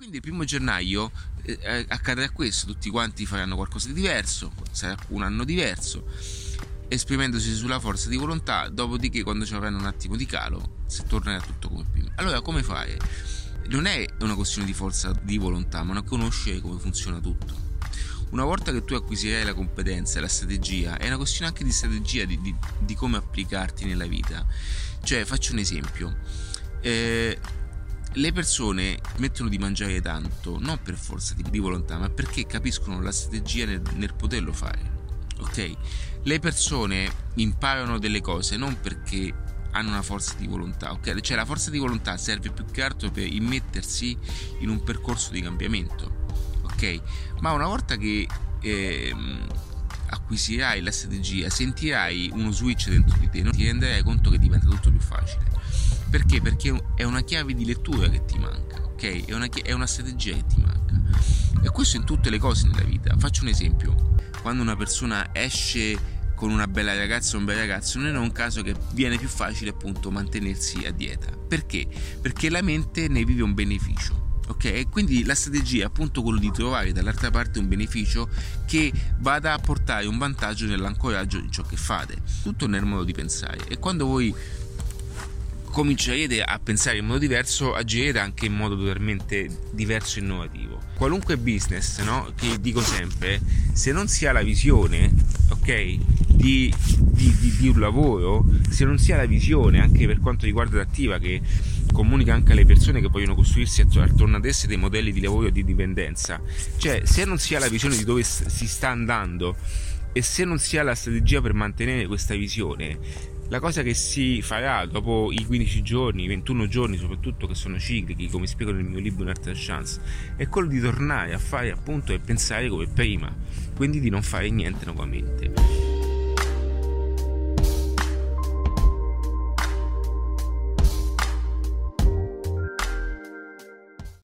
quindi il primo gennaio eh, eh, accadrà questo, tutti quanti faranno qualcosa di diverso, sarà un anno diverso, esprimendosi sulla forza di volontà, dopodiché quando ci avranno un attimo di calo, si tornerà tutto come prima. Allora come fai? Non è una questione di forza di volontà, ma non conoscere come funziona tutto. Una volta che tu acquisirai la competenza e la strategia, è una questione anche di strategia, di, di, di come applicarti nella vita. Cioè, faccio un esempio. Eh, le persone smettono di mangiare tanto non per forza di, di volontà, ma perché capiscono la strategia nel, nel poterlo fare. Ok? Le persone imparano delle cose non perché hanno una forza di volontà, ok? Cioè la forza di volontà serve più che altro per immettersi in un percorso di cambiamento, ok? Ma una volta che eh, acquisirai la strategia, sentirai uno switch dentro di te, non ti renderai conto che diventa tutto più facile. Perché? Perché è una chiave di lettura che ti manca, ok? È una, è una strategia che ti manca. E questo in tutte le cose nella vita. Faccio un esempio. Quando una persona esce con una bella ragazza o un bel ragazzo non è un caso che viene più facile appunto mantenersi a dieta. Perché? Perché la mente ne vive un beneficio. Ok, quindi la strategia è appunto quello di trovare dall'altra parte un beneficio che vada a portare un vantaggio nell'ancoraggio di ciò che fate, tutto nel modo di pensare. E quando voi comincerete a pensare in modo diverso, agirete anche in modo totalmente diverso e innovativo. Qualunque business, no? Che dico sempre, se non si ha la visione, ok, di, di, di, di un lavoro, se non si ha la visione anche per quanto riguarda l'attiva che comunica anche alle persone che vogliono costruirsi attorno ad esse dei modelli di lavoro e di dipendenza, cioè se non si ha la visione di dove si sta andando e se non si ha la strategia per mantenere questa visione, la cosa che si farà dopo i 15 giorni, i 21 giorni soprattutto che sono ciclici, come spiego nel mio libro Un'altra chance, è quello di tornare a fare appunto e pensare come prima, quindi di non fare niente nuovamente.